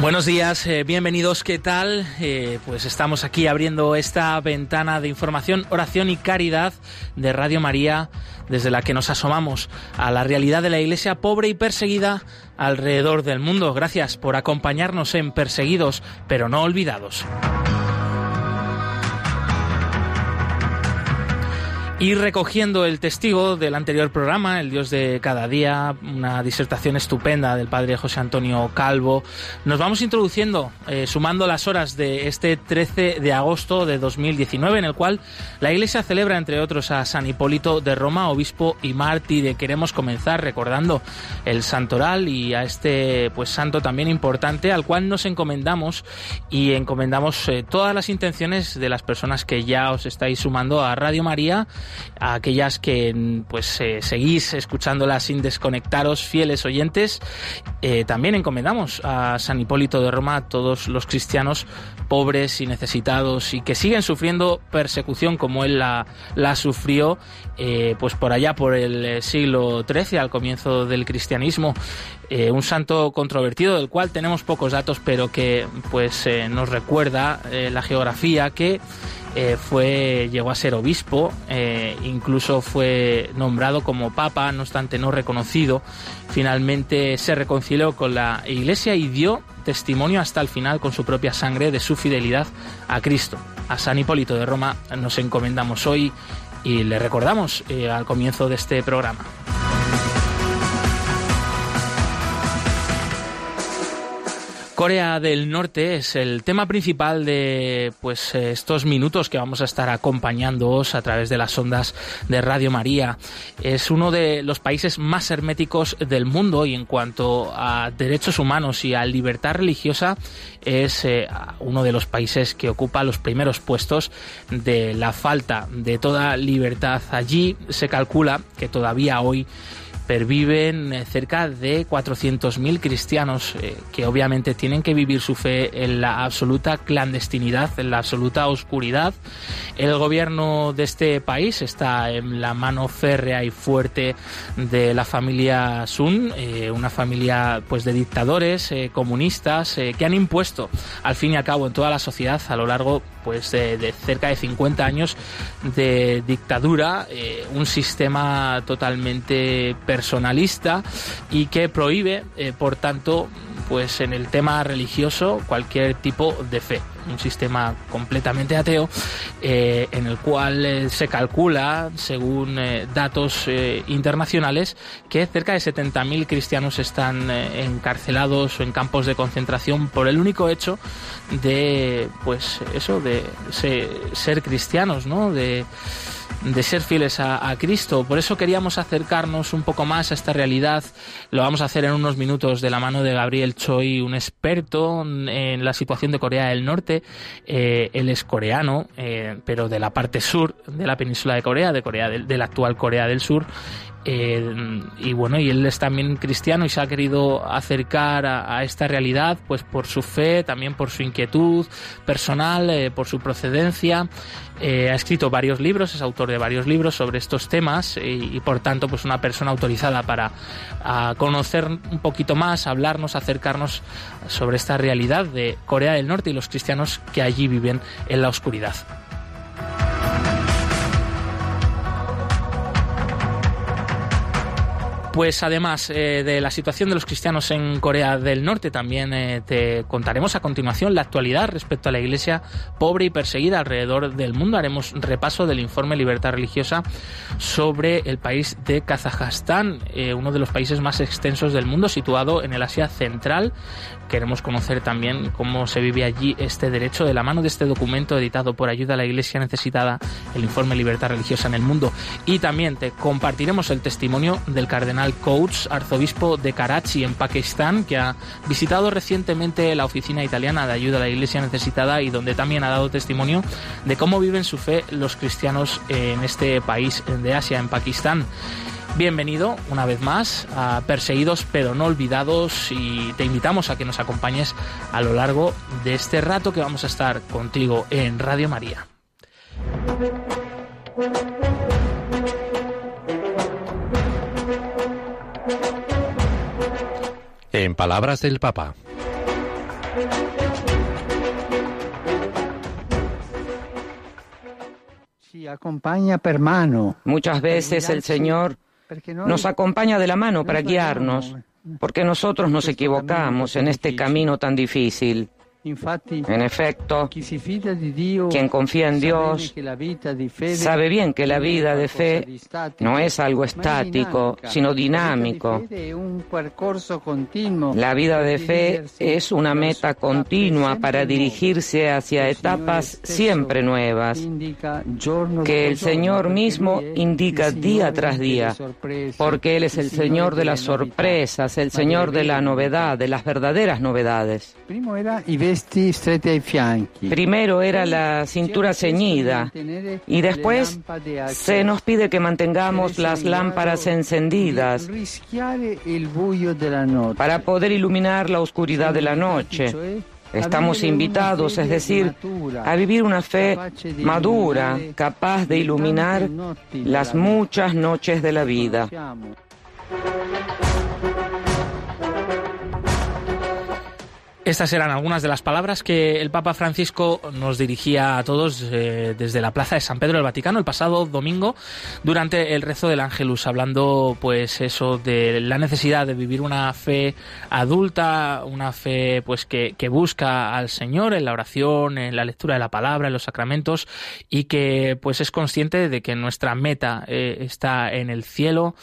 Buenos días, eh, bienvenidos, ¿qué tal? Eh, pues estamos aquí abriendo esta ventana de información, oración y caridad de Radio María, desde la que nos asomamos a la realidad de la Iglesia pobre y perseguida alrededor del mundo. Gracias por acompañarnos en Perseguidos, pero no olvidados. Y recogiendo el testigo del anterior programa, El Dios de cada día, una disertación estupenda del padre José Antonio Calvo, nos vamos introduciendo, eh, sumando las horas de este 13 de agosto de 2019, en el cual la Iglesia celebra, entre otros, a San Hipólito de Roma, obispo y mártir. Queremos comenzar recordando el santoral y a este pues santo también importante, al cual nos encomendamos y encomendamos eh, todas las intenciones de las personas que ya os estáis sumando a Radio María a aquellas que pues eh, seguís escuchándola sin desconectaros, fieles oyentes. Eh, también encomendamos a San Hipólito de Roma a todos los cristianos pobres y necesitados y que siguen sufriendo persecución como él la, sufrió eh, pues por allá por el siglo XIII, al comienzo del cristianismo. un santo controvertido del cual tenemos pocos datos, pero que pues nos recuerda la geografía que eh, fue, llegó a ser obispo, eh, incluso fue nombrado como papa, no obstante no reconocido. Finalmente se reconcilió con la Iglesia y dio testimonio hasta el final con su propia sangre de su fidelidad a Cristo. A San Hipólito de Roma nos encomendamos hoy y le recordamos eh, al comienzo de este programa. Corea del Norte es el tema principal de pues estos minutos que vamos a estar acompañándoos a través de las ondas de Radio María. Es uno de los países más herméticos del mundo y en cuanto a derechos humanos y a libertad religiosa es eh, uno de los países que ocupa los primeros puestos de la falta de toda libertad. Allí se calcula que todavía hoy perviven eh, cerca de 400.000 cristianos eh, que obviamente tienen que vivir su fe en la absoluta clandestinidad, en la absoluta oscuridad. El gobierno de este país está en la mano férrea y fuerte de la familia Sun, eh, una familia pues de dictadores comunistas que han impuesto al fin y al cabo en toda la sociedad a lo largo pues de, cerca de 50 años de dictadura, un sistema totalmente personalista y que prohíbe, eh, por tanto, pues en el tema religioso cualquier tipo de fe. Un sistema completamente ateo eh, en el cual eh, se calcula, según datos internacionales, que cerca de 70.000 cristianos están encarcelados o en campos de concentración por el único hecho de, pues eso, de ser cristianos, ¿no? De de ser fieles a, Cristo. Por eso queríamos acercarnos un poco más a esta realidad. Lo vamos a hacer en unos minutos de la mano de Gabriel Choi, un experto en la situación de Corea del Norte. Eh, él es coreano, eh, pero de la parte sur de la península de Corea, de Corea de la actual Corea del Sur. Eh, y bueno, y él es también cristiano y se ha querido acercar a, esta realidad, pues por su fe, también por su inquietud personal, eh, por su procedencia. Eh, ha escrito varios libros, es autor de varios libros sobre estos temas y, por tanto, pues una persona autorizada para conocer un poquito más, hablarnos, acercarnos sobre esta realidad de Corea del Norte y los cristianos que allí viven en la oscuridad. Pues además eh, de la situación de los cristianos en Corea del Norte, también eh, te contaremos a continuación la actualidad respecto a la iglesia pobre y perseguida alrededor del mundo. Haremos repaso del informe Libertad Religiosa sobre el país de Kazajstán, eh, uno de los países más extensos del mundo, situado en el Asia Central. Queremos conocer también cómo se vive allí este derecho de la mano de este documento editado por Ayuda a la Iglesia Necesitada, el informe Libertad Religiosa en el Mundo. Y también compartiremos el testimonio del cardenal Coates, arzobispo de Karachi, en Pakistán, que ha visitado recientemente la oficina italiana de ayuda a la Iglesia necesitada y donde también ha dado testimonio de cómo viven su fe los cristianos en este país de Asia, en Pakistán. Bienvenido una vez más a Perseguidos pero no olvidados y te invitamos a que nos acompañes a lo largo de este rato que vamos a estar contigo en Radio María. En palabras del Papa. Muchas veces el Señor nos acompaña de la mano para guiarnos, porque nosotros nos equivocamos en este camino tan difícil. En efecto, quien confía en Dios sabe bien que la vida de fe no es algo estático, sino dinámico. La vida de fe es una meta continua para dirigirse hacia etapas siempre nuevas, que el Señor mismo indica día tras día, porque Él es el Señor de las sorpresas, el Señor de la novedad, de las verdaderas novedades. Primero era la cintura ceñida y después se nos pide que mantengamos las lámparas encendidas para poder iluminar la oscuridad de la noche. Estamos invitados, es decir, a vivir una fe madura, capaz de iluminar las muchas noches de la vida. Estas eran algunas de las palabras que el Papa Francisco nos dirigía a todos eh, desde la Plaza de San Pedro del Vaticano el pasado domingo durante el rezo del Ángelus, hablando pues eso de la necesidad de vivir una fe adulta, una fe pues que, busca al Señor en la oración, en la lectura de la palabra, en los sacramentos y que pues es consciente de que nuestra meta eh, está en el cielo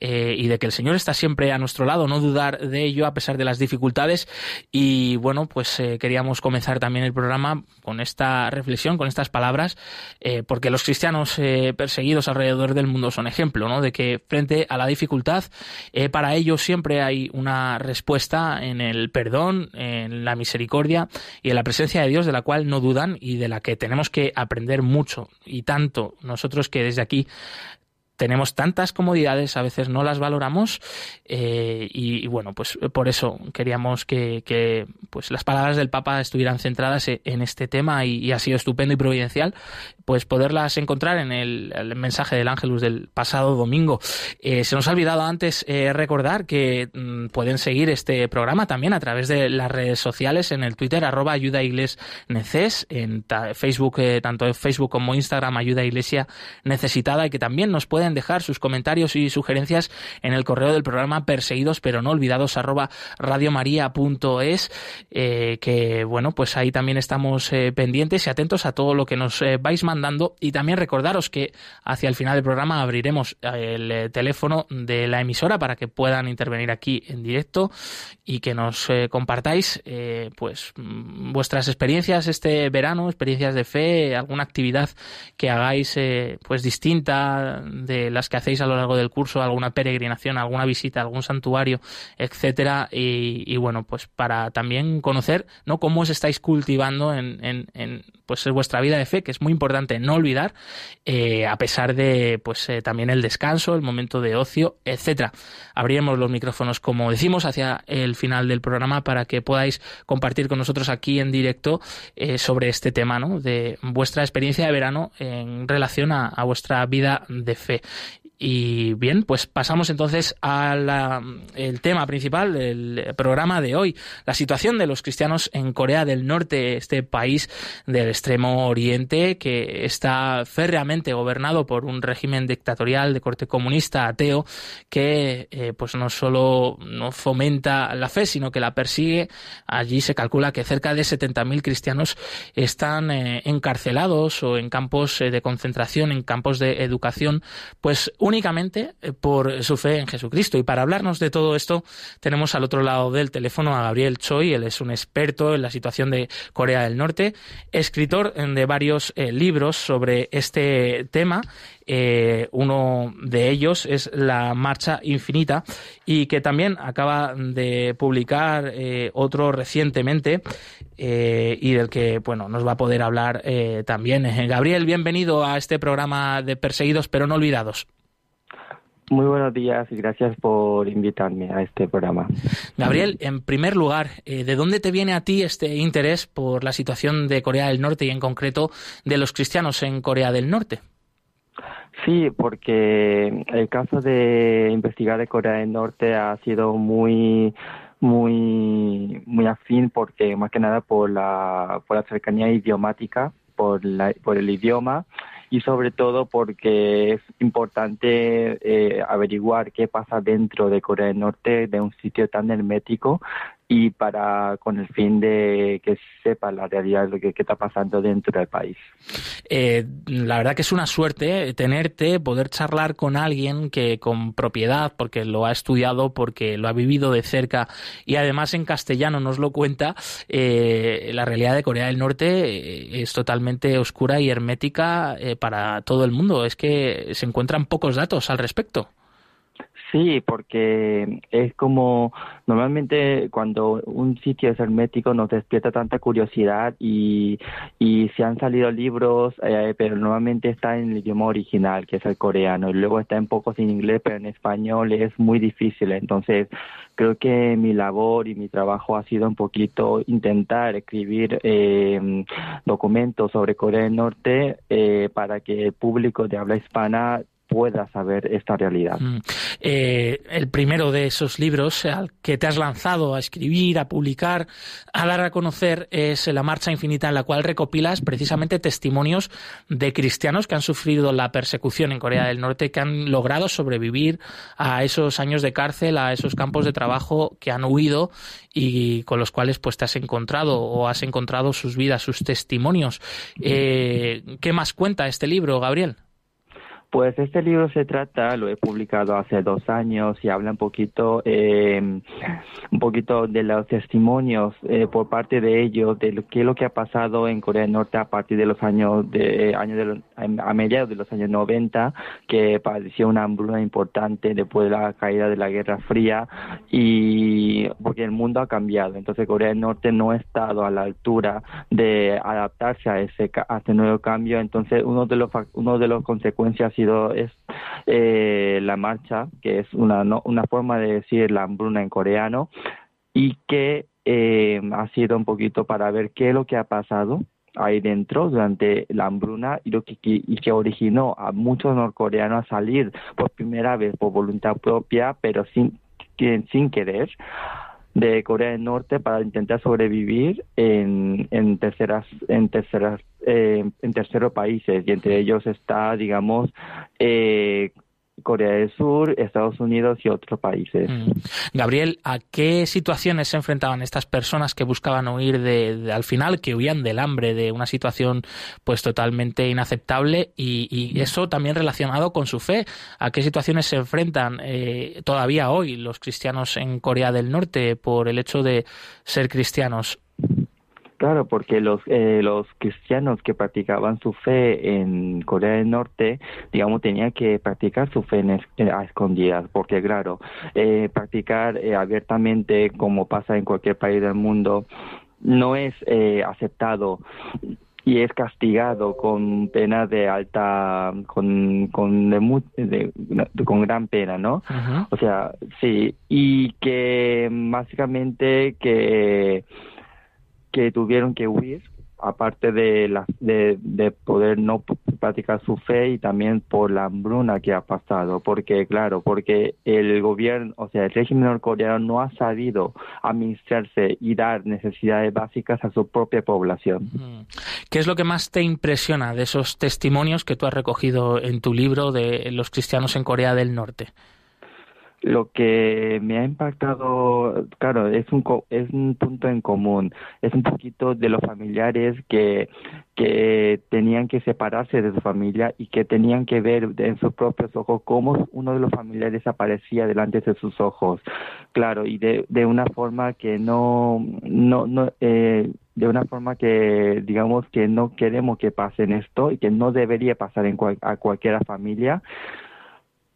eh, y de que el Señor está siempre a nuestro lado, no dudar de ello a pesar de las dificultades. Y bueno, pues eh, queríamos comenzar también el programa con esta reflexión, con estas palabras, eh, porque los cristianos perseguidos alrededor del mundo son ejemplo, ¿no? De que frente a la dificultad, para ellos siempre hay una respuesta en el perdón, en la misericordia y en la presencia de Dios de la cual no dudan y de la que tenemos que aprender mucho y tanto nosotros que desde aquí tenemos tantas comodidades, a veces no las valoramos eh, y, bueno, pues por eso queríamos que, pues las palabras del Papa estuvieran centradas e, en este tema y, ha sido estupendo y providencial pues poderlas encontrar en el, mensaje del Ángelus del pasado domingo. Eh, se nos ha olvidado antes eh, recordar que mm, pueden seguir este programa también a través de las redes sociales en el Twitter arroba ayuda neces, en Facebook, tanto en Facebook como Instagram ayuda iglesia necesitada y que también nos pueden dejar sus comentarios y sugerencias en el correo del programa perseguidos pero no olvidados arroba radiomaria.es eh, que bueno pues ahí también estamos eh, pendientes y atentos a todo lo que nos eh, vais mandando y también recordaros que hacia el final del programa abriremos el teléfono de la emisora para que puedan intervenir aquí en directo y que nos compartáis pues mm, vuestras experiencias este verano experiencias de fe alguna actividad que hagáis pues distinta de las que hacéis a lo largo del curso, alguna peregrinación, alguna visita, algún santuario, etcétera, y, bueno, pues para también conocer, ¿no? Cómo os estáis cultivando en, en, pues vuestra vida de fe, que es muy importante no olvidar, eh, a pesar de pues eh, también el descanso, el momento de ocio, etcétera. Abriremos los micrófonos, como decimos, hacia el final del programa para que podáis compartir con nosotros aquí en directo eh, sobre este tema, ¿no? De vuestra experiencia de verano en relación a vuestra vida de fe. Y bien, pues pasamos entonces al tema principal del programa de hoy, la situación de los cristianos en Corea del Norte, este país del extremo oriente que está férreamente gobernado por un régimen dictatorial de corte comunista ateo que eh, pues no solo no fomenta la fe, sino que la persigue. Allí se calcula que cerca de 70.000 cristianos están eh, encarcelados o en campos eh, de concentración, en campos de educación, pues únicamente eh, por su fe en Jesucristo. Y para hablarnos de todo esto, tenemos al otro lado del teléfono a Gabriel Choi. Él es un experto en la situación de Corea del Norte, escritor de varios eh, libros sobre este tema. Eh, uno de ellos es La Marcha Infinita y que también acaba de publicar otro recientemente y del que bueno nos va a poder hablar también. Gabriel, bienvenido a este programa de Perseguidos pero no olvidados. Muy buenos días y gracias por invitarme a este programa. Gabriel, en primer lugar, eh, ¿de dónde te viene a ti este interés por la situación de Corea del Norte y en concreto de los cristianos en Corea del Norte? Sí, porque el caso de investigar de Corea del Norte ha sido muy muy muy afín porque más que nada por la por la cercanía idiomática, por la, por el idioma y sobre todo porque es importante eh, averiguar qué pasa dentro de Corea del Norte de un sitio tan hermético y para con el fin de que sepa la realidad de lo que, está pasando dentro del país. Eh, la verdad que es una suerte tenerte, poder charlar con alguien que con propiedad, porque lo ha estudiado, porque lo ha vivido de cerca y además en castellano nos lo cuenta, eh, la realidad de Corea del Norte eh, es totalmente oscura y hermética para todo el mundo. Es que se encuentran pocos datos al respecto. Sí, porque es como normalmente cuando un sitio es hermético nos despierta tanta curiosidad y, y se han salido libros, eh, pero normalmente está en el idioma original, que es el coreano, y luego está en pocos en inglés, pero en español es muy difícil. Entonces, creo que mi labor y mi trabajo ha sido un poquito intentar escribir eh, documentos sobre Corea del Norte eh, para que el público de habla hispana pueda saber esta realidad. Mm. Eh, el primero de esos libros al que te has lanzado a escribir, a publicar, a dar a conocer es La Marcha Infinita, en la cual recopilas precisamente testimonios de cristianos que han sufrido la persecución en Corea del Norte, que han logrado sobrevivir a esos años de cárcel, a esos campos de trabajo que han huido y con los cuales pues te has encontrado o has encontrado sus vidas, sus testimonios. Eh, ¿Qué más cuenta este libro, Gabriel? Pues este libro se trata, lo he publicado hace dos años y habla un poquito, eh, un poquito de los testimonios eh, por parte de ellos de lo, qué es lo que ha pasado en Corea del Norte a partir de los años de años de a mediados de los años 90, que padeció una hambruna importante después de la caída de la Guerra Fría y porque el mundo ha cambiado, entonces Corea del Norte no ha estado a la altura de adaptarse a ese a este nuevo cambio, entonces uno de los uno de los consecuencias sido es eh, la marcha, que es una, una forma de decir la hambruna en coreano, y que eh, ha sido un poquito para ver qué es lo que ha pasado ahí dentro durante la hambruna y lo que, y que originó a muchos norcoreanos a salir por primera vez por voluntad propia, pero sin, sin querer de Corea del Norte para intentar sobrevivir en, en terceras en terceras eh, en terceros países y entre ellos está digamos eh, Corea del Sur, Estados Unidos y otros países. Mm. Gabriel, ¿a qué situaciones se enfrentaban estas personas que buscaban huir de, al final, que huían del hambre, de una situación pues totalmente inaceptable y, eso también relacionado con su fe? ¿A qué situaciones se enfrentan eh, todavía hoy los cristianos en Corea del Norte por el hecho de ser cristianos? Claro, porque los, eh, los cristianos que practicaban su fe en Corea del Norte, digamos, tenían que practicar su fe en a escondidas, porque claro, eh, practicar eh, abiertamente, como pasa en cualquier país del mundo, no es eh, aceptado y es castigado con pena de alta con con de, con gran pena no o sea sí y que básicamente que que tuvieron que huir, aparte de, la, de, de, poder no practicar su fe y también por la hambruna que ha pasado, porque claro, porque el gobierno, o sea, el régimen norcoreano no ha sabido administrarse y dar necesidades básicas a su propia población. ¿Qué es lo que más te impresiona de esos testimonios que tú has recogido en tu libro de los cristianos en Corea del Norte? Lo que me ha impactado, claro, es un, es un punto en común, es un poquito de los familiares que, que tenían que separarse de su familia y que tenían que ver en sus propios ojos cómo uno de los familiares aparecía delante de sus ojos, claro, y de, de una forma que no, no, no eh, de una forma que digamos que no queremos que pase en esto y que no debería pasar en a cualquier familia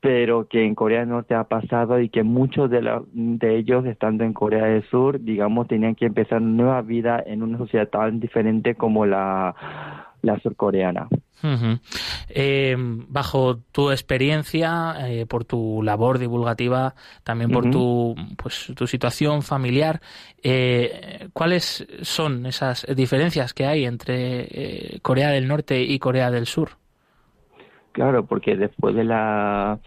pero que en Corea del Norte ha pasado y que muchos de, de ellos, estando en Corea del Sur, digamos, tenían que empezar una nueva vida en una sociedad tan diferente como la, la surcoreana. Eh, bajo tu experiencia, eh, por tu labor divulgativa, también por tu, pues, tu situación familiar, eh, ¿cuáles son esas diferencias que hay entre Corea del Norte y Corea del Sur? Claro, porque después de la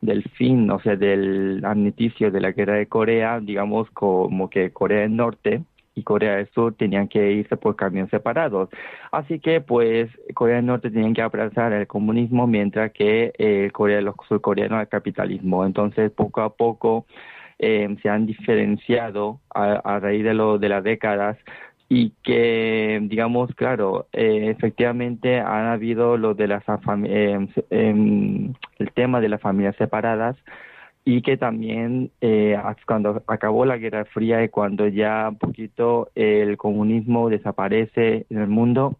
del fin, o sea, del amnisticio de la guerra de Corea, digamos como que Corea del Norte y Corea del Sur tenían que irse por caminos separados. Así que, pues, Corea del Norte tenían que abrazar el comunismo, mientras que eh, Corea, los surcoreanos el capitalismo. Entonces, poco a poco eh, se han diferenciado a, raíz de, lo, de las décadas y que, digamos, claro, eh, efectivamente han habido lo de las eh, el tema de las familias separadas y que también eh, cuando acabó la Guerra Fría y cuando ya un poquito el comunismo desaparece en el mundo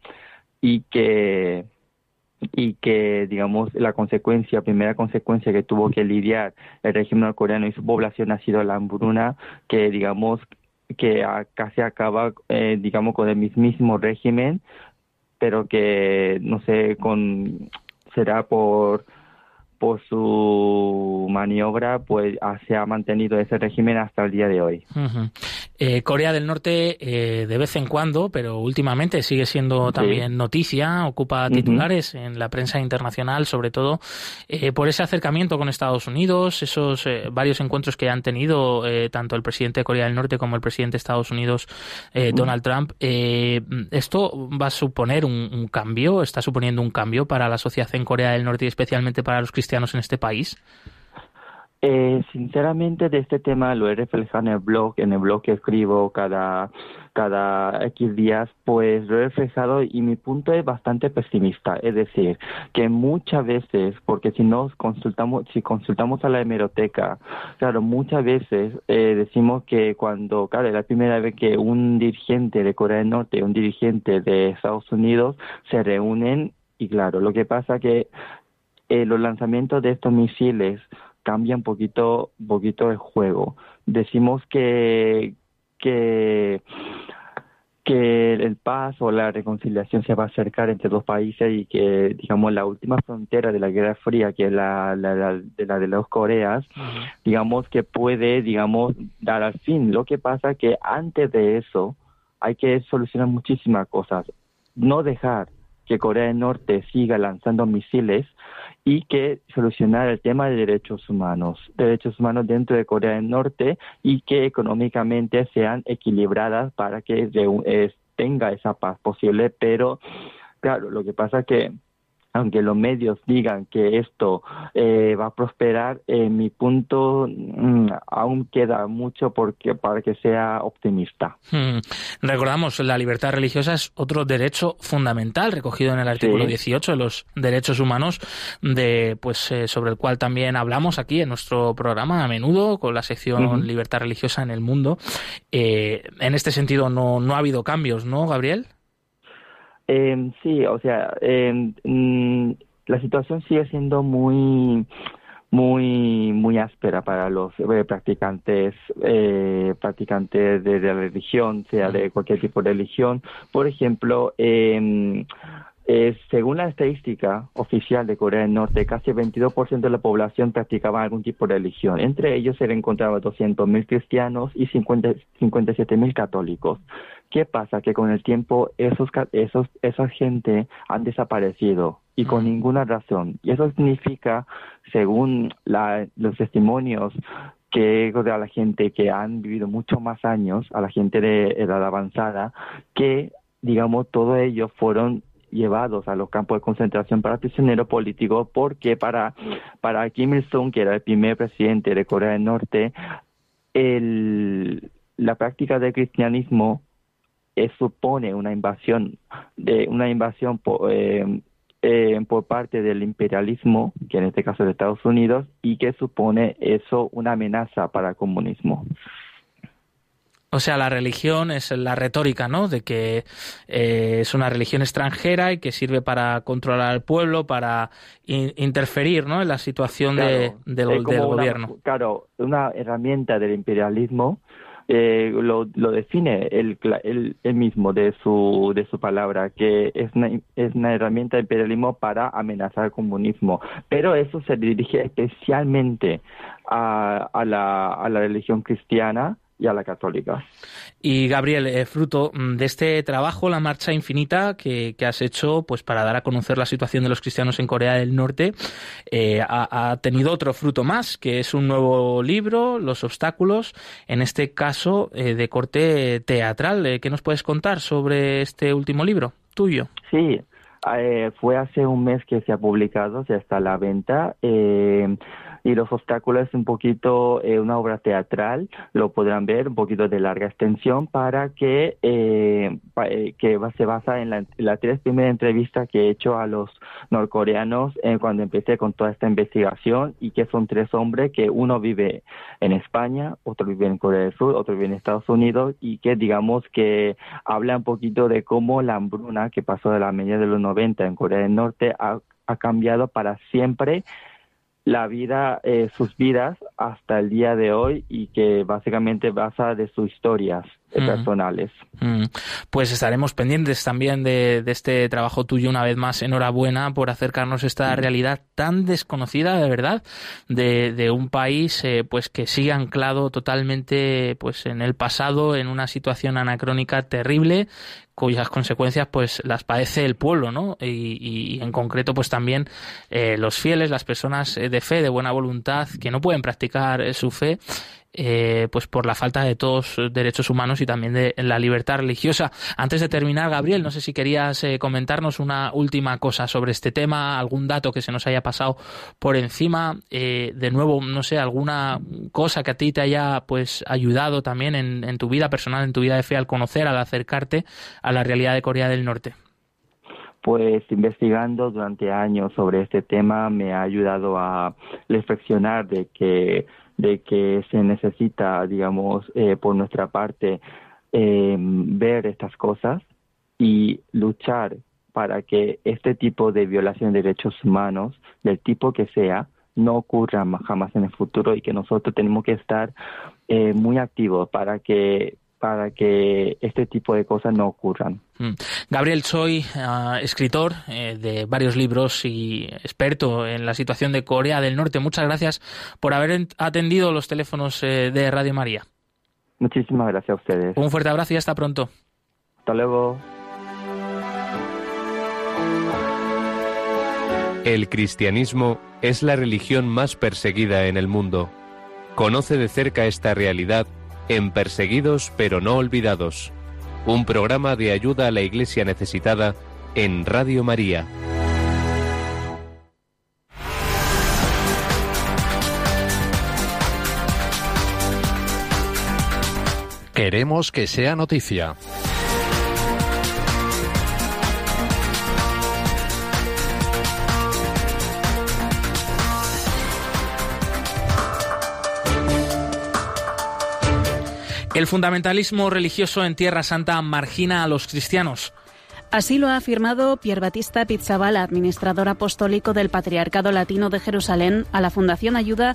y que y que digamos la consecuencia primera consecuencia que tuvo que lidiar el régimen norcoreano y su población ha sido la hambruna que digamos que casi acaba eh, digamos con el mismísimo régimen pero que no sé con será por por su maniobra, pues se ha mantenido ese régimen hasta el día de hoy. Eh, Corea del Norte, eh, de vez en cuando, pero últimamente sigue siendo también noticia, ocupa titulares en la prensa internacional, sobre todo eh, por ese acercamiento con Estados Unidos, esos varios encuentros que han tenido tanto el presidente de Corea del Norte como el presidente de Estados Unidos, Donald Trump. ¿Esto va a suponer un, un, cambio? ¿Está suponiendo un cambio para la sociedad en Corea del Norte y especialmente para los cristianos? en este país? Eh, sinceramente de este tema lo he reflejado en el blog, en el blog que escribo cada, cada X días, pues lo he reflejado y mi punto es bastante pesimista, es decir, que muchas veces, porque si nos consultamos, si consultamos a la hemeroteca, claro, muchas veces eh, decimos que cuando, claro, es la primera vez que un dirigente de Corea del Norte un dirigente de Estados Unidos se reúnen y claro, lo que pasa que eh, los lanzamientos de estos misiles cambian un poquito, poquito el juego. Decimos que, que, que el paz o la reconciliación se va a acercar entre dos países y que, digamos, la última frontera de la Guerra Fría, que es la, la, de la de las Coreas, digamos que puede, digamos, dar al fin. Lo que pasa que antes de eso hay que solucionar muchísimas cosas. No dejar que Corea del Norte siga lanzando misiles y que solucionar el tema de derechos humanos, derechos humanos dentro de Corea del Norte y que económicamente sean equilibradas para que tenga esa paz posible, pero claro, lo que pasa es que aunque los medios digan que esto eh, va a prosperar, en mi punto mm, aún queda mucho porque, para que sea optimista. Hmm. Recordamos, la libertad religiosa es otro derecho fundamental recogido en el artículo 18 de los derechos humanos, de, pues, eh, sobre el cual también hablamos aquí en nuestro programa a menudo con la sección Libertad religiosa en el mundo. Eh, en este sentido no, no ha habido cambios, ¿no, Gabriel? Eh, sí, o sea, eh, la situación sigue siendo muy muy muy áspera para los eh, practicantes eh, practicantes de, la religión sea de cualquier tipo de religión. Por ejemplo eh, eh, según la estadística oficial de Corea del Norte, casi el 22% de la población practicaba algún tipo de religión. Entre ellos se encontraban 200.000 cristianos y 50, 57.000 católicos. ¿Qué pasa? Que con el tiempo esos, esos, esa gente han desaparecido y con ninguna razón. Y eso significa, según la, los testimonios que de la gente que han vivido mucho más años, a la gente de edad avanzada, que digamos todos ellos fueron llevados a los campos de concentración para prisioneros políticos porque para, para Kim Il-sung, que era el primer presidente de Corea del Norte, la práctica del cristianismo eh, supone una invasión de una invasión por, eh, eh, por parte del imperialismo, que en este caso es de Estados Unidos, y que supone eso una amenaza para el comunismo. O sea, la religión es la retórica, ¿no? De que eh, es una religión extranjera y que sirve para controlar al pueblo, para interferir, ¿no? En la situación del, gobierno. claro, una herramienta del imperialismo eh, lo, lo, define él, él, mismo de su, de su palabra, que es una, es una herramienta de imperialismo para amenazar el comunismo. Pero eso se dirige especialmente a, a, la, a la religión cristiana y a la católica. Y Gabriel, eh, fruto mm, de este trabajo, la marcha infinita que, has hecho, pues para dar a conocer la situación de los cristianos en Corea del Norte, eh, ha, tenido otro fruto más, que es un nuevo libro, Los obstáculos, en este caso eh, de corte teatral. ¿Qué nos puedes contar sobre este último libro tuyo? Sí, fue hace un mes que se ha publicado, ya está a la venta y los obstáculos es un poquito eh, una obra teatral, lo podrán ver, un poquito de larga extensión para que, eh, eh, que se basa en la, tres primera entrevista que he hecho a los norcoreanos cuando empecé con toda esta investigación y que son tres hombres que uno vive en España, otro vive en Corea del Sur, otro vive en Estados Unidos y que digamos que habla un poquito de cómo la hambruna que pasó de la media de los 90 en Corea del Norte ha, ha cambiado para siempre la vida, eh, sus vidas hasta el día de hoy y que básicamente basa de sus historias eh, personales. Pues estaremos pendientes también de, este trabajo tuyo una vez más. Enhorabuena por acercarnos a esta realidad tan desconocida, de verdad, de, un país eh, pues que sigue anclado totalmente pues en el pasado, en una situación anacrónica terrible cuyas consecuencias pues las padece el pueblo, ¿no? Y, en concreto pues también eh, los fieles, las personas de fe, de buena voluntad, que no pueden practicar su fe eh, pues por la falta de todos derechos humanos y también de la libertad religiosa. Antes de terminar, Gabriel, no sé si querías eh, comentarnos una última cosa sobre este tema, algún dato que se nos haya pasado por encima, eh, de nuevo, no sé, alguna cosa que a ti te haya pues ayudado también en, en tu vida personal, en tu vida de fe al conocer, al acercarte a la realidad de Corea del Norte pues investigando durante años sobre este tema me ha ayudado a reflexionar de que de que se necesita, digamos, eh, por nuestra parte, eh, ver estas cosas y luchar para que este tipo de violación de derechos humanos, del tipo que sea, no ocurra jamás en el futuro y que nosotros tenemos que estar eh, muy activos para que para que este tipo de cosas no ocurran. Mm. Gabriel, soy ah, escritor eh, de varios libros y experto en la situación de Corea del Norte. Muchas gracias por haber atendido los teléfonos eh, de Radio María. Muchísimas gracias a ustedes. Un fuerte abrazo y hasta pronto. Hasta luego. El cristianismo es la religión más perseguida en el mundo. Conoce de cerca esta realidad en Perseguidos pero no olvidados, un programa de ayuda a la Iglesia necesitada en Radio María. Queremos que sea noticia. El fundamentalismo religioso en Tierra Santa margina a los cristianos. Así lo ha afirmado Pier Battista Pizzabal, administrador apostólico del Patriarcado Latino de Jerusalén, a la Fundación Ayuda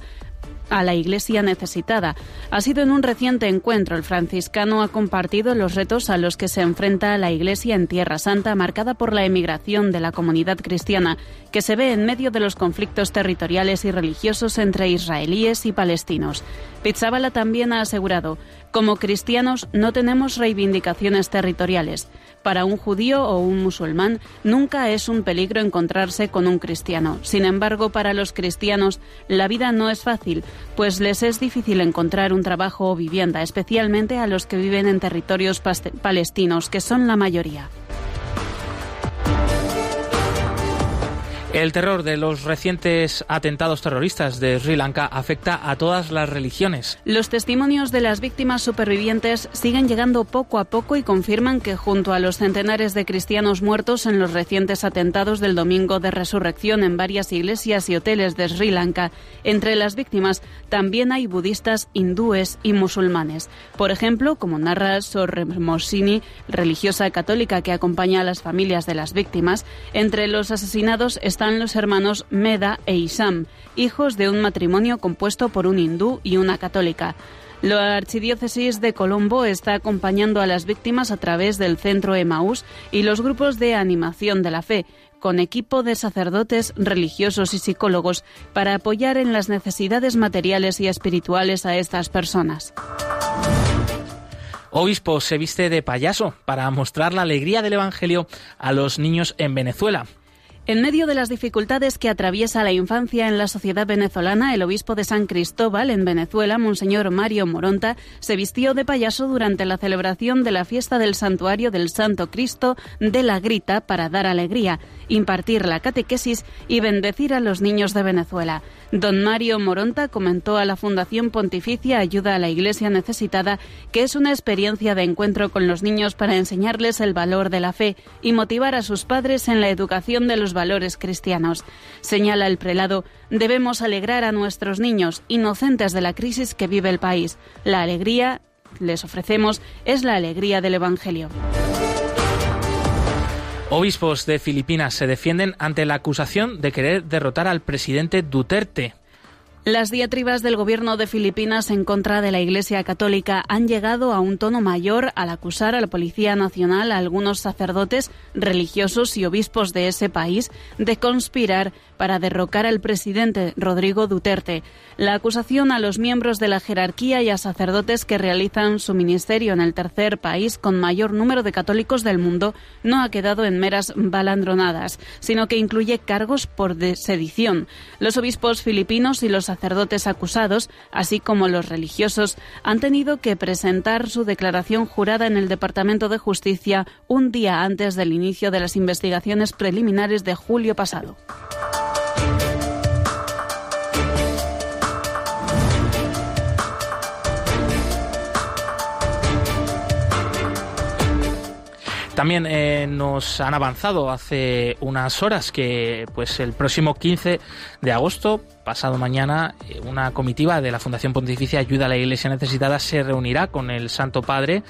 a la Iglesia necesitada. Ha sido en un reciente encuentro. El franciscano ha compartido los retos a los que se enfrenta la Iglesia en Tierra Santa, marcada por la emigración de la comunidad cristiana, que se ve en medio de los conflictos territoriales y religiosos entre israelíes y palestinos. Pizzabala también ha asegurado, como cristianos no tenemos reivindicaciones territoriales. Para un judío o un musulmán nunca es un peligro encontrarse con un cristiano. Sin embargo, para los cristianos la vida no es fácil, pues les es difícil encontrar un trabajo o vivienda, especialmente a los que viven en territorios palestinos, que son la mayoría. El terror de los recientes atentados terroristas de Sri Lanka afecta a todas las religiones. Los testimonios de las víctimas supervivientes siguen llegando poco a poco y confirman que junto a los centenares de cristianos muertos en los recientes atentados del domingo de resurrección en varias iglesias y hoteles de Sri Lanka, entre las víctimas también hay budistas, hindúes y musulmanes. Por ejemplo, como narra Sorremosini, religiosa católica que acompaña a las familias de las víctimas, entre los asesinados están los hermanos Meda e Isam, hijos de un matrimonio compuesto por un hindú y una católica. La Archidiócesis de Colombo está acompañando a las víctimas a través del Centro Emaús y los grupos de animación de la fe con equipo de sacerdotes, religiosos y psicólogos para apoyar en las necesidades materiales y espirituales a estas personas. Obispo se viste de payaso para mostrar la alegría del Evangelio a los niños en Venezuela. En medio de las dificultades que atraviesa la infancia en la sociedad venezolana, el obispo de San Cristóbal, en Venezuela, Monseñor Mario Moronta, se vistió de payaso durante la celebración de la fiesta del Santuario del Santo Cristo de la Grita para dar alegría, impartir la catequesis y bendecir a los niños de Venezuela. Don Mario Moronta comentó a la Fundación Pontificia Ayuda a la Iglesia Necesitada que es una experiencia de encuentro con los niños para enseñarles el valor de la fe y motivar a sus padres en la educación de los valores cristianos. Señala el prelado, debemos alegrar a nuestros niños, inocentes de la crisis que vive el país. La alegría, les ofrecemos, es la alegría del Evangelio. Obispos de Filipinas se defienden ante la acusación de querer derrotar al presidente Duterte. Las diatribas del gobierno de Filipinas en contra de la Iglesia Católica han llegado a un tono mayor al acusar a la Policía Nacional, a algunos sacerdotes, religiosos y obispos de ese país de conspirar para derrocar al presidente Rodrigo Duterte. La acusación a los miembros de la jerarquía y a sacerdotes que realizan su ministerio en el tercer país con mayor número de católicos del mundo no ha quedado en meras balandronadas, sino que incluye cargos por sedición. Los obispos filipinos y los sacerdotes acusados, así como los religiosos, han tenido que presentar su declaración jurada en el Departamento de Justicia un día antes del inicio de las investigaciones preliminares de julio pasado. También eh, nos han avanzado hace unas horas que pues el próximo 15 de agosto pasado mañana eh, una comitiva de la Fundación Pontificia Ayuda a la Iglesia Necesitada se reunirá con el Santo Padre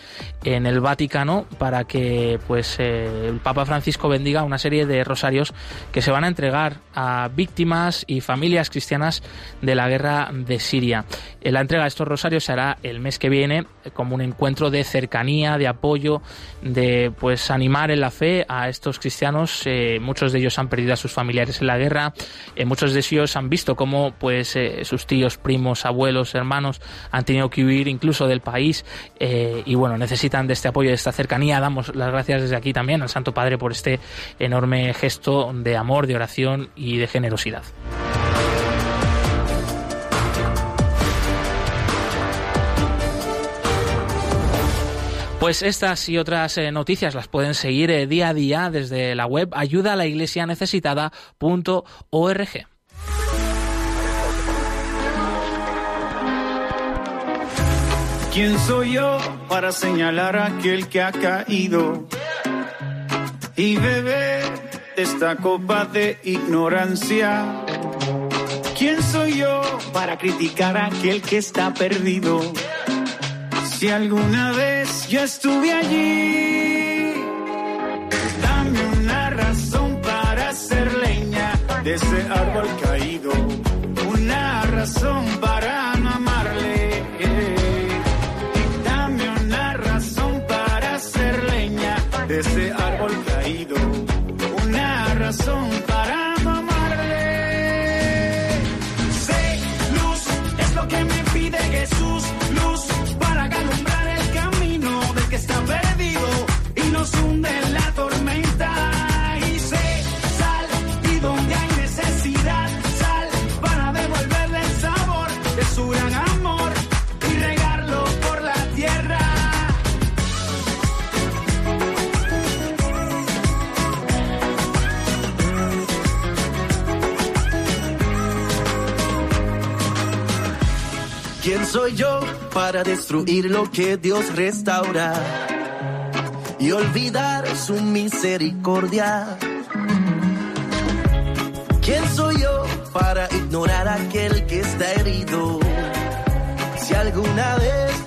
en el Vaticano para que pues eh, el Papa Francisco bendiga una serie de rosarios que se van a entregar a víctimas y familias cristianas de la guerra de Siria. Eh, la entrega de estos rosarios se hará el mes que viene como un encuentro de cercanía, de apoyo, de pues animar en la fe a estos cristianos. muchos de ellos han perdido a sus familiares en la guerra, muchos de ellos han visto cómo como pues eh, sus tíos, primos, abuelos, hermanos han tenido que huir incluso del país eh, y bueno, necesitan de este apoyo, de esta cercanía. Damos las gracias desde aquí también al Santo Padre por este enorme gesto de amor, de oración y de generosidad. Pues estas y otras eh, noticias las pueden seguir día a día desde la web ayuda a la iglesia necesitada.org. ¿Quién soy yo para señalar a aquel que ha caído y beber esta copa de ignorancia? ¿Quién soy yo para criticar a aquel que está perdido? Si alguna vez yo estuve allí, dame una razón para hacer leña de ese árbol caído, una razón para de ese árbol caído. Una razón para soy yo para destruir lo que Dios restaura y olvidar su misericordia? ¿Quién soy yo para ignorar aquel que está herido? Si alguna vez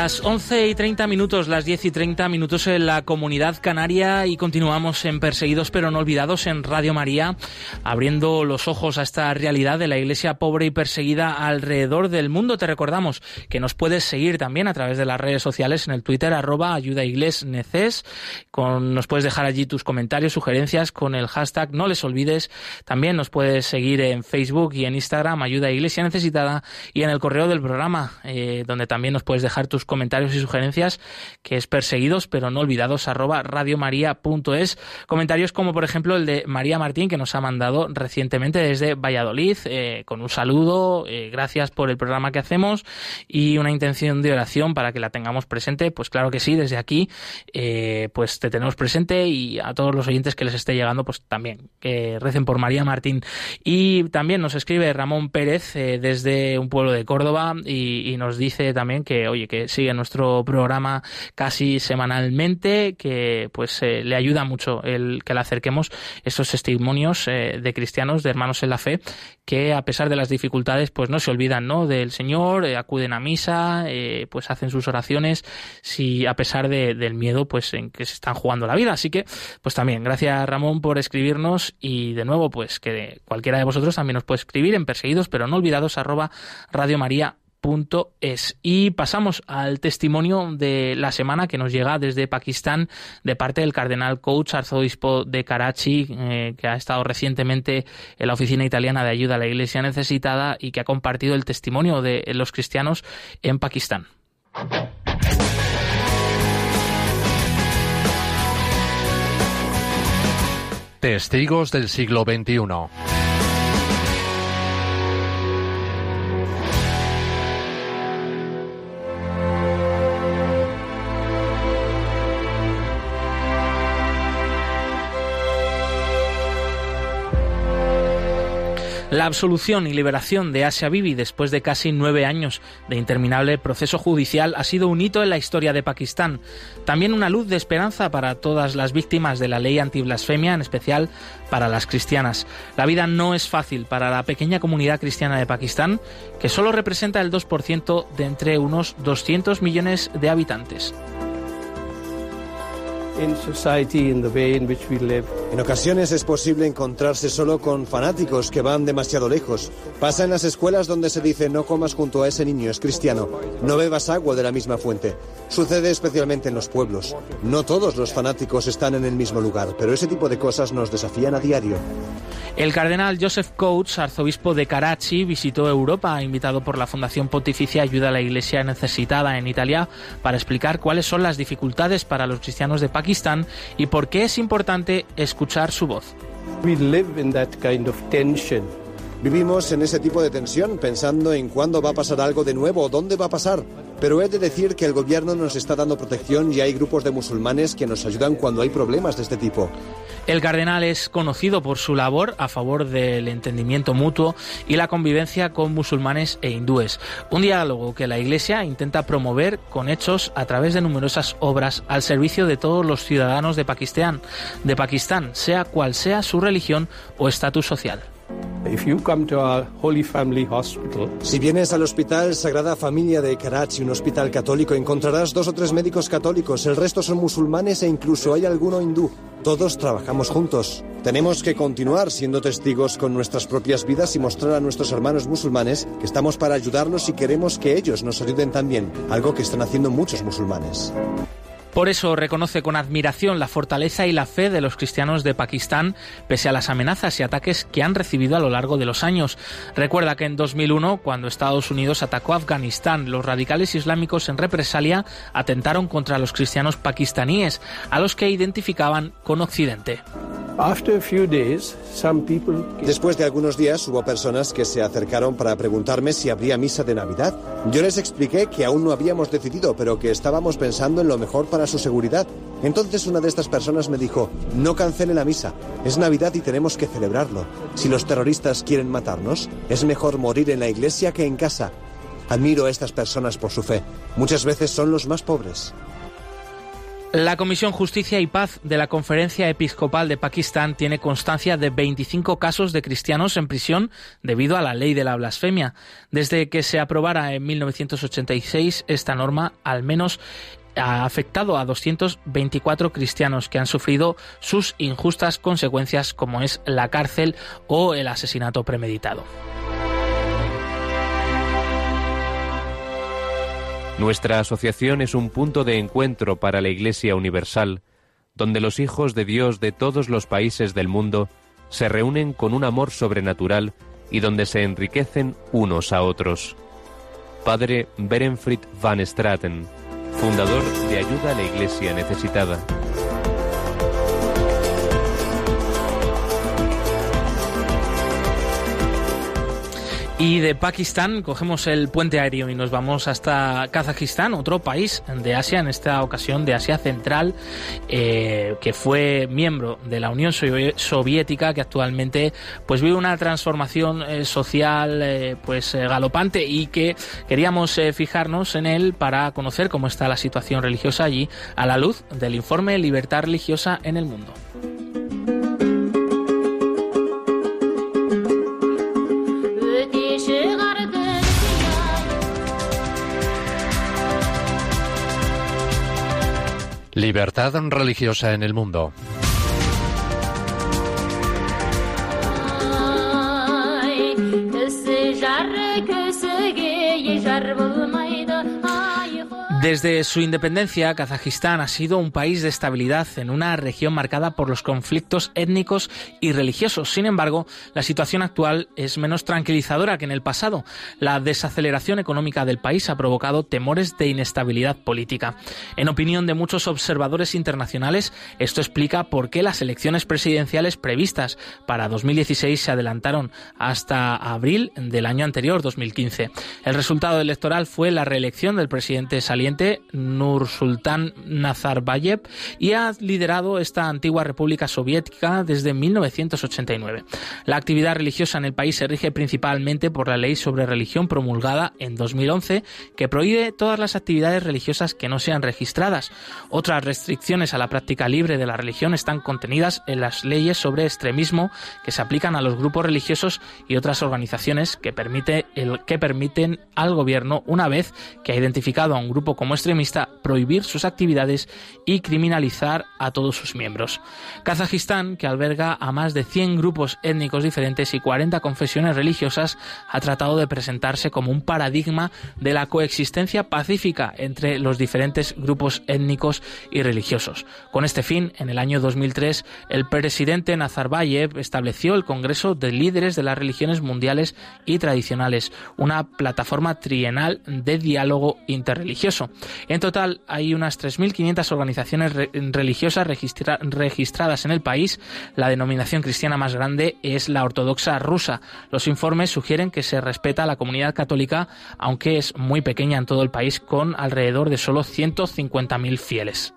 Las 11 y 30 minutos, las 10 y 30 minutos en la comunidad canaria y continuamos en Perseguidos pero no olvidados en Radio María, abriendo los ojos a esta realidad de la iglesia pobre y perseguida alrededor del mundo. Te recordamos que nos puedes seguir también a través de las redes sociales en el Twitter arroba ayuda neces, con, nos puedes dejar allí tus comentarios, sugerencias con el hashtag no les olvides. También nos puedes seguir en Facebook y en Instagram ayuda iglesia necesitada y en el correo del programa, eh, donde también nos puedes dejar tus comentarios y sugerencias, que es perseguidos pero no olvidados arroba radiomaria.es. Comentarios como por ejemplo el de María Martín que nos ha mandado recientemente desde Valladolid eh, con un saludo, eh, gracias por el programa que hacemos y una intención de oración para que la tengamos presente. Pues claro que sí, desde aquí eh, pues te tenemos presente y a todos los oyentes que les esté llegando pues también que recen por María Martín. Y también nos escribe Ramón Pérez desde un pueblo de Córdoba y, y nos dice también que oye que sigue nuestro programa casi semanalmente, que pues eh, le ayuda mucho el que le acerquemos estos testimonios eh, de cristianos, de hermanos en la fe, que a pesar de las dificultades, pues no se olvidan ¿no? del Señor, eh, acuden a misa, pues hacen sus oraciones, si a pesar del miedo, pues en que se están jugando la vida. Así que, pues también, gracias Ramón por escribirnos y de nuevo, pues que cualquiera de vosotros también nos puede escribir en perseguidos, pero no olvidados arroba Radio María es. Y pasamos al testimonio de la semana que nos llega desde Pakistán de parte del cardenal Coach, arzobispo de Karachi, eh, que ha estado recientemente en la oficina italiana de ayuda a la iglesia necesitada y que ha compartido el testimonio de los cristianos en Pakistán. Testigos del siglo XXI. La absolución y liberación de Asia Bibi después de casi nueve años de interminable proceso judicial ha sido un hito en la historia de Pakistán. También una luz de esperanza para todas las víctimas de la ley antiblasfemia, en especial para las cristianas. La vida no es fácil para la pequeña comunidad cristiana de Pakistán, que solo representa el 2% de entre unos 200 millones de habitantes. En ocasiones es posible encontrarse solo con fanáticos que van demasiado lejos. Pasa en las escuelas donde se dice no comas junto a ese niño, es cristiano. No bebas agua de la misma fuente. Sucede especialmente en los pueblos. No todos los fanáticos están en el mismo lugar, pero ese tipo de cosas nos desafían a diario. El cardenal Joseph Coates, arzobispo de Karachi, visitó Europa, invitado por la Fundación Pontificia Ayuda a la Iglesia Necesitada en Italia, para explicar cuáles son las dificultades para los cristianos de Pakistán y por qué es importante escuchar su voz. Vivimos en ese tipo de tensión, pensando en cuándo va a pasar algo de nuevo dónde va a pasar. Pero he de decir que el gobierno nos está dando protección y hay grupos de musulmanes que nos ayudan cuando hay problemas de este tipo. El cardenal es conocido por su labor a favor del entendimiento mutuo y la convivencia con musulmanes e hindúes, un diálogo que la Iglesia intenta promover con hechos a través de numerosas obras al servicio de todos los ciudadanos de Pakistán, de Pakistán, sea cual sea su religión o estatus social. Si vienes al Hospital Sagrada Familia de Karachi, un hospital católico, encontrarás dos o tres médicos católicos, el resto son musulmanes e incluso hay alguno hindú. Todos trabajamos juntos. Tenemos que continuar siendo testigos con nuestras propias vidas y mostrar a nuestros hermanos musulmanes que estamos para ayudarlos y queremos que ellos nos ayuden también, algo que están haciendo muchos musulmanes. Por eso reconoce con admiración la fortaleza y la fe de los cristianos de Pakistán, pese a las amenazas y ataques que han recibido a lo largo de los años. Recuerda que en 2001, cuando Estados Unidos atacó a Afganistán, los radicales islámicos en represalia atentaron contra los cristianos pakistaníes, a los que identificaban con Occidente. Después de algunos días hubo personas que se acercaron para preguntarme si habría misa de Navidad. Yo les expliqué que aún no habíamos decidido, pero que estábamos pensando en lo mejor para su seguridad. Entonces una de estas personas me dijo, no cancele la misa, es Navidad y tenemos que celebrarlo. Si los terroristas quieren matarnos, es mejor morir en la iglesia que en casa. Admiro a estas personas por su fe. Muchas veces son los más pobres. La Comisión Justicia y Paz de la Conferencia Episcopal de Pakistán tiene constancia de 25 casos de cristianos en prisión debido a la ley de la blasfemia. Desde que se aprobara en 1986 esta norma, al menos ha afectado a 224 cristianos que han sufrido sus injustas consecuencias como es la cárcel o el asesinato premeditado. Nuestra asociación es un punto de encuentro para la Iglesia Universal, donde los hijos de Dios de todos los países del mundo se reúnen con un amor sobrenatural y donde se enriquecen unos a otros. Padre Berenfried van Straten, fundador de Ayuda a la Iglesia Necesitada. Y de Pakistán cogemos el puente aéreo y nos vamos hasta Kazajistán, otro país de Asia, en esta ocasión de Asia Central, eh, que fue miembro de la Unión Soviética, que actualmente pues vive una transformación eh, social eh, pues galopante y que queríamos fijarnos en él para conocer cómo está la situación religiosa allí a la luz del informe Libertad Religiosa en el Mundo. Libertad religiosa en el mundo. Desde su independencia, Kazajistán ha sido un país de estabilidad en una región marcada por los conflictos étnicos y religiosos. Sin embargo, la situación actual es menos tranquilizadora que en el pasado. La desaceleración económica del país ha provocado temores de inestabilidad política. En opinión de muchos observadores internacionales, esto explica por qué las elecciones presidenciales previstas para 2016 se adelantaron hasta abril del año anterior, 2015. El resultado electoral fue la reelección del presidente saliente Nursultán Nazarbayev y ha liderado esta antigua república soviética desde 1989. La actividad religiosa en el país se rige principalmente por la ley sobre religión promulgada en 2011 que prohíbe todas las actividades religiosas que no sean registradas. Otras restricciones a la práctica libre de la religión están contenidas en las leyes sobre extremismo que se aplican a los grupos religiosos y otras organizaciones que, permite el, que permiten al gobierno, una vez que ha identificado a un grupo como extremista prohibir sus actividades y criminalizar a todos sus miembros. Kazajistán, que alberga a más de 100 grupos étnicos diferentes y 40 confesiones religiosas, ha tratado de presentarse como un paradigma de la coexistencia pacífica entre los diferentes grupos étnicos y religiosos. Con este fin, en el año 2003, el presidente Nazarbayev estableció el Congreso de Líderes de las Religiones Mundiales y Tradicionales, una plataforma trienal de diálogo interreligioso. En total hay unas 3.500 organizaciones religiosas registradas en el país. La denominación cristiana más grande es la ortodoxa rusa. Los informes sugieren que se respeta a la comunidad católica, aunque es muy pequeña en todo el país, con alrededor de solo 150.000 fieles.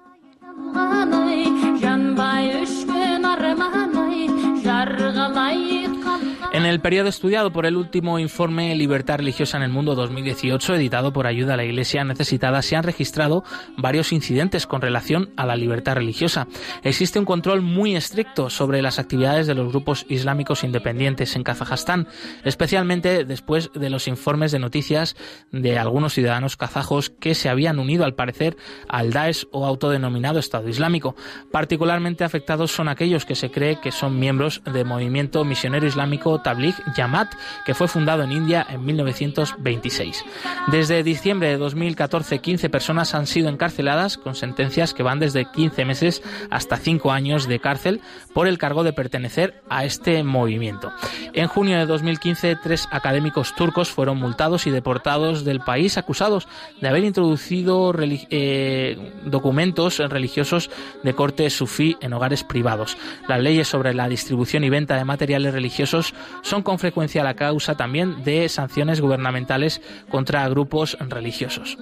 En el periodo estudiado por el último informe Libertad Religiosa en el Mundo 2018, editado por Ayuda a la Iglesia Necesitada, se han registrado varios incidentes con relación a la libertad religiosa. Existe un control muy estricto sobre las actividades de los grupos islámicos independientes en Kazajstán, especialmente después de los informes de noticias de algunos ciudadanos kazajos que se habían unido al parecer al Daesh o autodenominado Estado Islámico. Particularmente afectados son aquellos que se cree que son miembros del movimiento misionero islámico Tabligh Jamaat, que fue fundado en India en 1926. Desde diciembre de 2014, 15 personas han sido encarceladas con sentencias que van desde 15 meses hasta 5 años de cárcel por el cargo de pertenecer a este movimiento. En junio de 2015, tres académicos turcos fueron multados y deportados del país acusados de haber introducido eh, documentos religiosos de corte sufí en hogares privados. Las leyes sobre la distribución y venta de materiales religiosos son con frecuencia la causa también de sanciones gubernamentales contra grupos religiosos.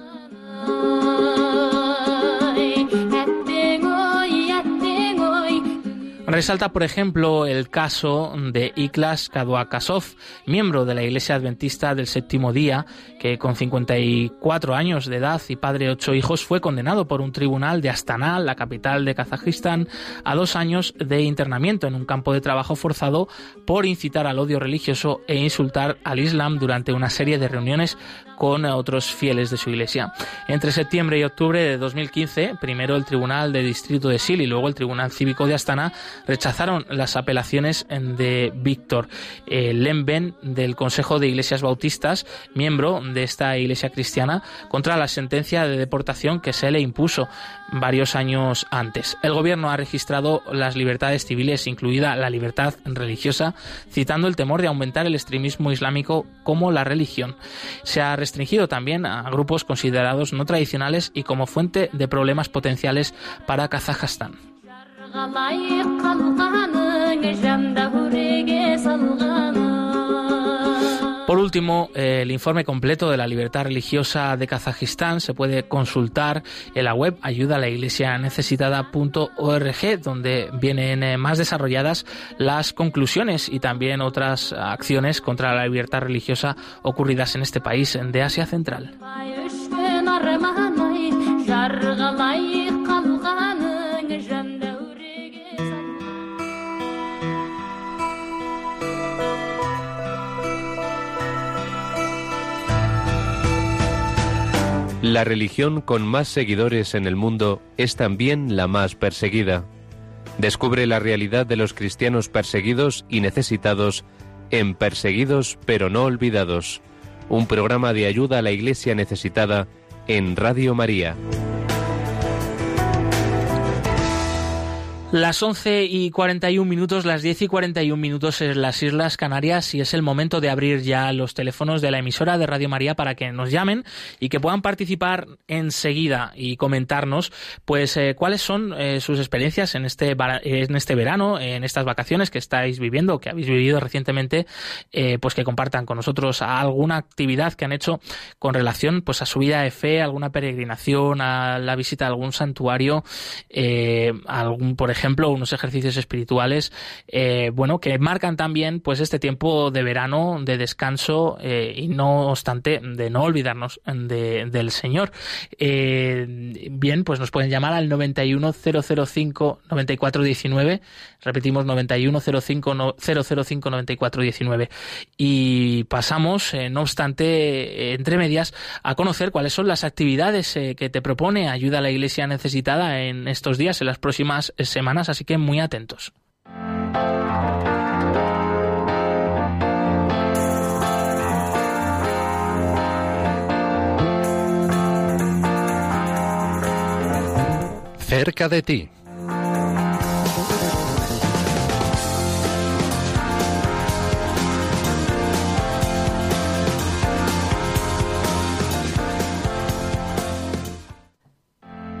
Resalta, por ejemplo, el caso de Iklas Kaduakasov, miembro de la Iglesia Adventista del Séptimo Día, que con 54 años de edad y padre de ocho hijos fue condenado por un tribunal de Astana, la capital de Kazajistán, a dos años de internamiento en un campo de trabajo forzado por incitar al odio religioso e insultar al Islam durante una serie de reuniones con otros fieles de su iglesia. Entre septiembre y octubre de 2015, primero el Tribunal de Distrito de Sil y luego el Tribunal Cívico de Astana rechazaron las apelaciones de Víctor Lemben del Consejo de Iglesias Bautistas, miembro de esta iglesia cristiana, contra la sentencia de deportación que se le impuso varios años antes. El gobierno ha registrado las libertades civiles, incluida la libertad religiosa, citando el temor de aumentar el extremismo islámico como la religión. Se ha restringido también a grupos considerados no tradicionales y como fuente de problemas potenciales para Kazajstán. Por último, el informe completo de la libertad religiosa de Kazajistán se puede consultar en la web ayuda la iglesia necesitada.org, donde vienen eh, más desarrolladas las conclusiones y también otras acciones contra la libertad religiosa ocurridas en este país de Asia Central. La religión con más seguidores en el mundo es también la más perseguida. Descubre la realidad de los cristianos perseguidos y necesitados en Perseguidos pero no olvidados, un programa de ayuda a la Iglesia necesitada en Radio María. Las 11 y 41 minutos, las 10 y 41 minutos en las Islas Canarias y es el momento de abrir ya los teléfonos de la emisora de Radio María para que nos llamen y que puedan participar enseguida y comentarnos pues eh, cuáles son eh, sus experiencias en este en este verano, en estas vacaciones que estáis viviendo, que habéis vivido recientemente, eh, pues que compartan con nosotros alguna actividad que han hecho con relación pues a su vida de fe, alguna peregrinación, a la visita a algún santuario, algún por ejemplo ejemplo, unos ejercicios espirituales, eh, bueno, que marcan también pues este tiempo de verano, de descanso eh, y no obstante de no olvidarnos del Señor. Eh, bien, pues nos pueden llamar al 91005 9419, repetimos 91005 005 9419 y pasamos, no obstante, entre medias, a conocer cuáles son las actividades que te propone Ayuda a la Iglesia Necesitada en estos días, en las próximas semanas así que muy atentos. Cerca de ti.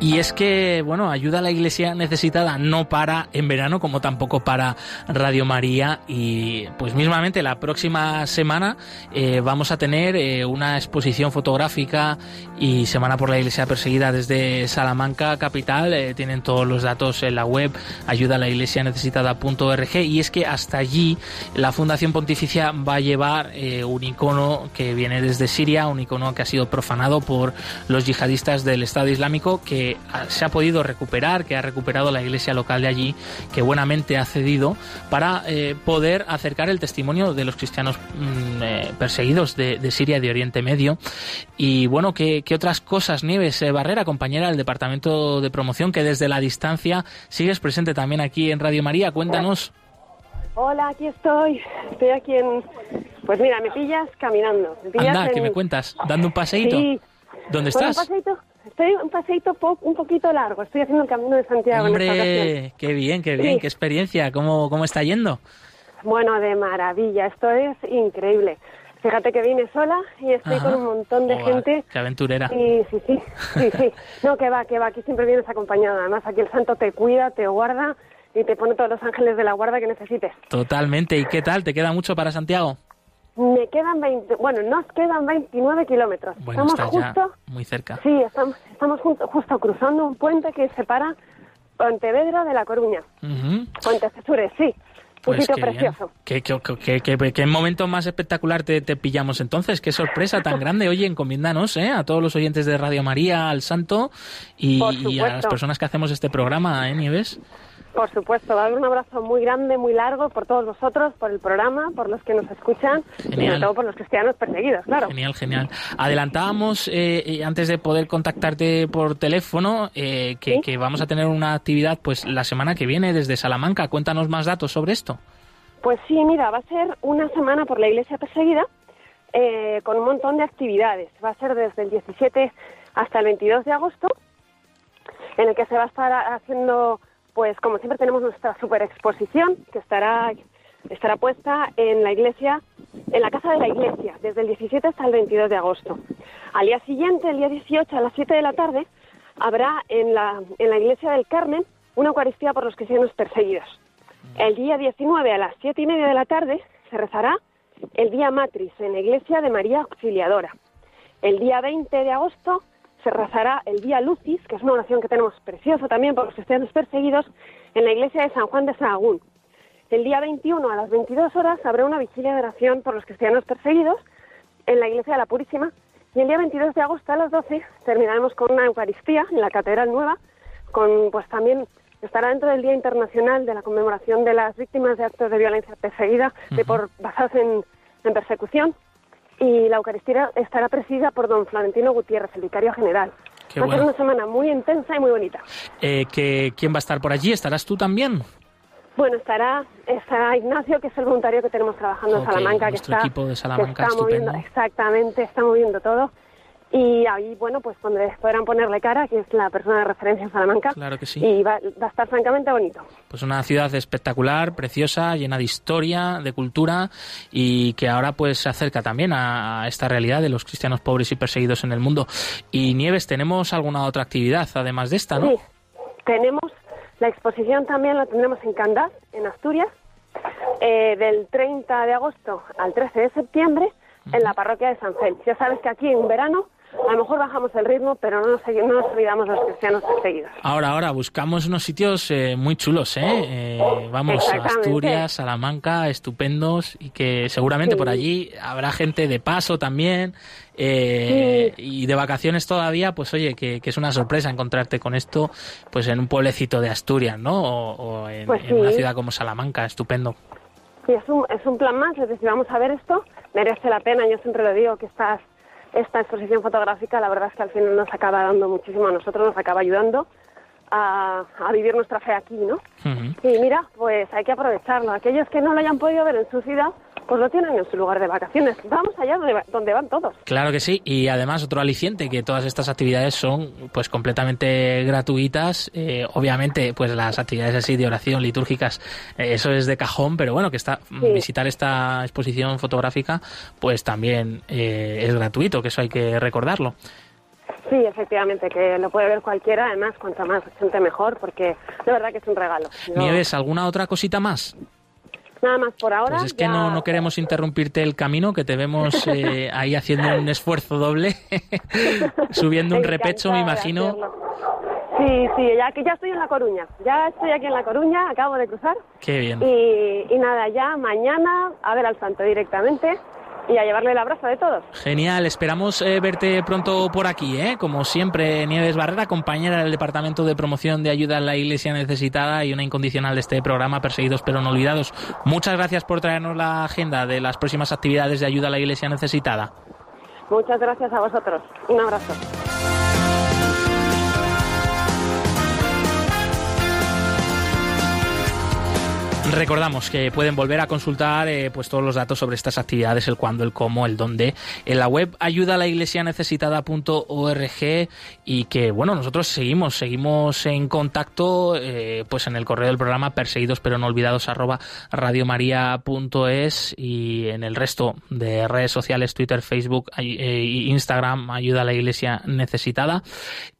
Y es que, bueno, ayuda a la iglesia necesitada no para en verano como tampoco para Radio María y pues mismamente la próxima semana eh, vamos a tener eh, una exposición fotográfica y Semana por la Iglesia Perseguida desde Salamanca capital. Eh, tienen todos los datos en la web ayuda a la iglesia necesitada.org y es que hasta allí la Fundación Pontificia va a llevar un icono que viene desde Siria, un icono que ha sido profanado por los yihadistas del Estado Islámico que se ha podido recuperar, que ha recuperado la iglesia local de allí, que buenamente ha cedido para eh, poder acercar el testimonio de los cristianos mm, eh, perseguidos de, Siria y de Oriente Medio. Y bueno, ¿qué, otras cosas, Nieves eh, Barrera, compañera del Departamento de Promoción, que desde la distancia sigues presente también aquí en Radio María? Cuéntanos. Hola, aquí estoy. Estoy aquí en... Pues mira, me pillas caminando. Me Anda, ¿qué me cuentas? ¿Dando un paseíto? ¿Dónde estás? Un paseíto Estoy un paseito un poquito largo, estoy haciendo el camino de Santiago. Hombre, qué bien, qué bien, qué experiencia, ¿Cómo, ¿cómo está yendo? Bueno, de maravilla, esto es increíble. Fíjate que vine sola y estoy con un montón de gente. Qué aventurera. Sí, sí, sí, sí, sí. No, que va, que va, aquí siempre vienes acompañada. Además, aquí el santo te cuida, te guarda y te pone todos los ángeles de la guarda que necesites. Totalmente. ¿Y qué tal? ¿Te queda mucho para Santiago? Me quedan 20, bueno, nos quedan 29 kilómetros. estamos justo, muy cerca. Sí, estamos, estamos justo cruzando un puente que separa Pontevedra de La Coruña. Fuentes Cesures, sí. Un pues sitio precioso. ¿Qué, qué, momento más espectacular te, pillamos entonces? Qué sorpresa tan grande. Oye, encomiéndanos ¿eh? a todos los oyentes de Radio María, al Santo y, y, a las personas que hacemos este programa, ¿eh, Nieves? Por supuesto, dar un abrazo muy grande, muy largo por todos vosotros, por el programa, por los que nos escuchan y sobre todo por los cristianos perseguidos, claro. Genial, genial. Adelantábamos, eh, eh, antes de poder contactarte por teléfono, eh, que, que, vamos a tener una actividad pues la semana que viene desde Salamanca. Cuéntanos más datos sobre esto. Pues sí, mira, va a ser una semana por la iglesia perseguida con un montón de actividades. Va a ser desde el 17 hasta el 22 de agosto, en el que se va a estar haciendo pues como siempre tenemos nuestra super exposición que estará, estará puesta en la iglesia, en la casa de la iglesia, desde el 17 hasta el 22 de agosto. Al día siguiente, el día 18 a las 7 de la tarde, habrá en la, en la iglesia del Carmen una Eucaristía por los cristianos perseguidos. El día 19 a las 7 y media de la tarde se rezará el Día Matriz en la iglesia de María Auxiliadora. El día 20 de agosto se rezará el Día Lucis, que es una oración que tenemos preciosa también por los cristianos perseguidos, en la iglesia de San Juan de Sahagún. El día 21 a las 22 horas habrá una vigilia de oración por los cristianos perseguidos en la iglesia de la Purísima. Y el día 22 de agosto a las 12 terminaremos con una Eucaristía en la Catedral Nueva, con pues también estará dentro del Día Internacional de la conmemoración de las víctimas de actos de violencia perseguida de por basados en persecución y la Eucaristía estará presidida por don Florentino Gutiérrez, el vicario general. va a ser una semana muy intensa y muy bonita. Eh, ¿Quién va a estar por allí? ¿Estarás tú también? Bueno, estará, estará Ignacio, que es el voluntario que tenemos trabajando en Salamanca, que está, equipo de Salamanca, está moviendo, exactamente, está moviendo todo y ahí, bueno, pues podrán ponerle cara, que es la persona de referencia en Salamanca. Claro que sí. Y va, a estar francamente bonito. Pues una ciudad espectacular, preciosa, llena de historia, de cultura y que ahora pues se acerca también a, esta realidad de los cristianos pobres y perseguidos en el mundo. Y Nieves, ¿tenemos alguna otra actividad además de esta, no? Sí, tenemos la exposición también la tendremos en Candás, en Asturias, eh, del 30 de agosto al 13 de septiembre en la parroquia de San Félix. Ya sabes que aquí en verano a lo mejor bajamos el ritmo, pero no nos, no nos olvidamos los cristianos perseguidos. Ahora, ahora, buscamos unos sitios eh, muy chulos, ¿eh? eh vamos, a Asturias, Salamanca, estupendos, y que seguramente por allí habrá gente de paso también, eh, y de vacaciones todavía, pues oye, que, es una sorpresa encontrarte con esto, pues en un pueblecito de Asturias, ¿no? O, en, pues en, una ciudad como Salamanca, estupendo. Sí, es un, es un plan más, es decir, vamos a ver esto, merece la pena, yo siempre lo digo, que estás esta exposición fotográfica la verdad es que al final nos acaba dando muchísimo a nosotros, nos acaba ayudando a, vivir nuestra fe aquí, ¿no? Y mira, pues hay que aprovecharlo. Aquellos que no lo hayan podido ver en su ciudad, pues lo tienen en su lugar de vacaciones. Vamos allá donde, van todos. Claro que sí, y además otro aliciente, que todas estas actividades son pues completamente gratuitas. Eh, obviamente, pues las actividades así de oración litúrgicas, eh, eso es de cajón, pero bueno, que está visitar esta exposición fotográfica, pues también eh, es gratuito, que eso hay que recordarlo. Sí, efectivamente, que lo puede ver cualquiera, además, cuanto más gente mejor, porque de verdad que es un regalo. Nieves, ¿alguna otra cosita más? Nada más por ahora. Pues es que no, no queremos interrumpirte el camino, que te vemos eh, ahí haciendo un esfuerzo doble, subiendo un repecho, me imagino. Sí, sí, ya que ya estoy en La Coruña. Ya estoy aquí en La Coruña, acabo de cruzar. Qué bien. Y, y nada, ya mañana a ver al santo directamente y a llevarle el abrazo de todos. Genial, esperamos eh, verte pronto por aquí, ¿eh? Como siempre, Nieves Barrera, compañera del Departamento de Promoción de Ayuda a la Iglesia Necesitada y una incondicional de este programa, Perseguidos pero no olvidados. Muchas gracias por traernos la agenda de las próximas actividades de ayuda a la Iglesia Necesitada. Muchas gracias a vosotros. Un abrazo. Recordamos que pueden volver a consultar eh, pues todos los datos sobre estas actividades, el cuándo, el cómo, el dónde, en la web ayuda a la iglesia y que bueno, nosotros seguimos, seguimos en contacto pues pues en el correo del programa perseguidos pero no olvidados arroba radiomaria.es y en el resto de redes sociales, Twitter, Facebook e Instagram, ayuda a la iglesia necesitada.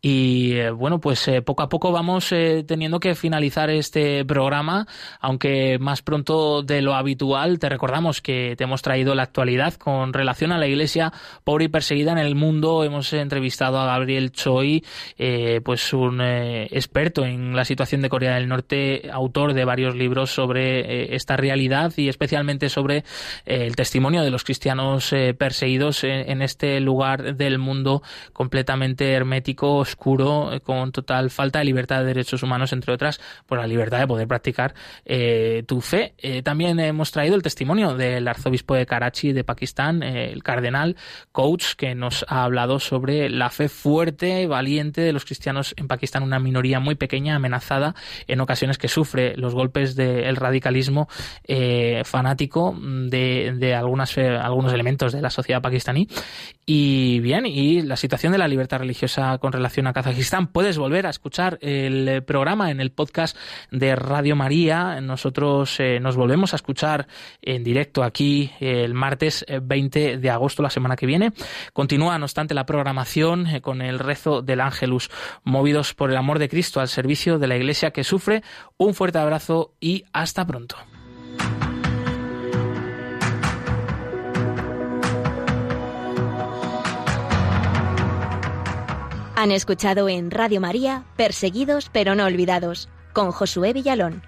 Y bueno, pues poco a poco vamos teniendo que finalizar este programa, aunque eh, más pronto de lo habitual. Te recordamos que te hemos traído la actualidad con relación a la Iglesia pobre y perseguida en el mundo. Hemos entrevistado a Gabriel Choi, eh, pues un eh, experto en la situación de Corea del Norte, autor de varios libros sobre esta realidad y especialmente sobre el testimonio de los cristianos perseguidos en, este lugar del mundo completamente hermético, oscuro, con total falta de libertad de derechos humanos, entre otras, por la libertad de poder practicar eh, tu fe. Eh, también hemos traído el testimonio del arzobispo de Karachi de Pakistán, eh, el cardenal Coach, que nos ha hablado sobre la fe fuerte, valiente de los cristianos en Pakistán, una minoría muy pequeña, amenazada en ocasiones que sufre los golpes del radicalismo fanático de, de algunas, algunos elementos de la sociedad pakistaní. Y bien, y la situación de la libertad religiosa con relación a Kazajistán. Puedes volver a escuchar el programa en el podcast de Radio María. Nosotros eh, nos volvemos a escuchar en directo aquí el martes 20 de agosto, la semana que viene. Continúa, no obstante, la programación eh, con el rezo del Ángelus, movidos por el amor de Cristo al servicio de la Iglesia que sufre. Un fuerte abrazo y hasta pronto. Han escuchado en Radio María Perseguidos pero no olvidados con Josué Villalón.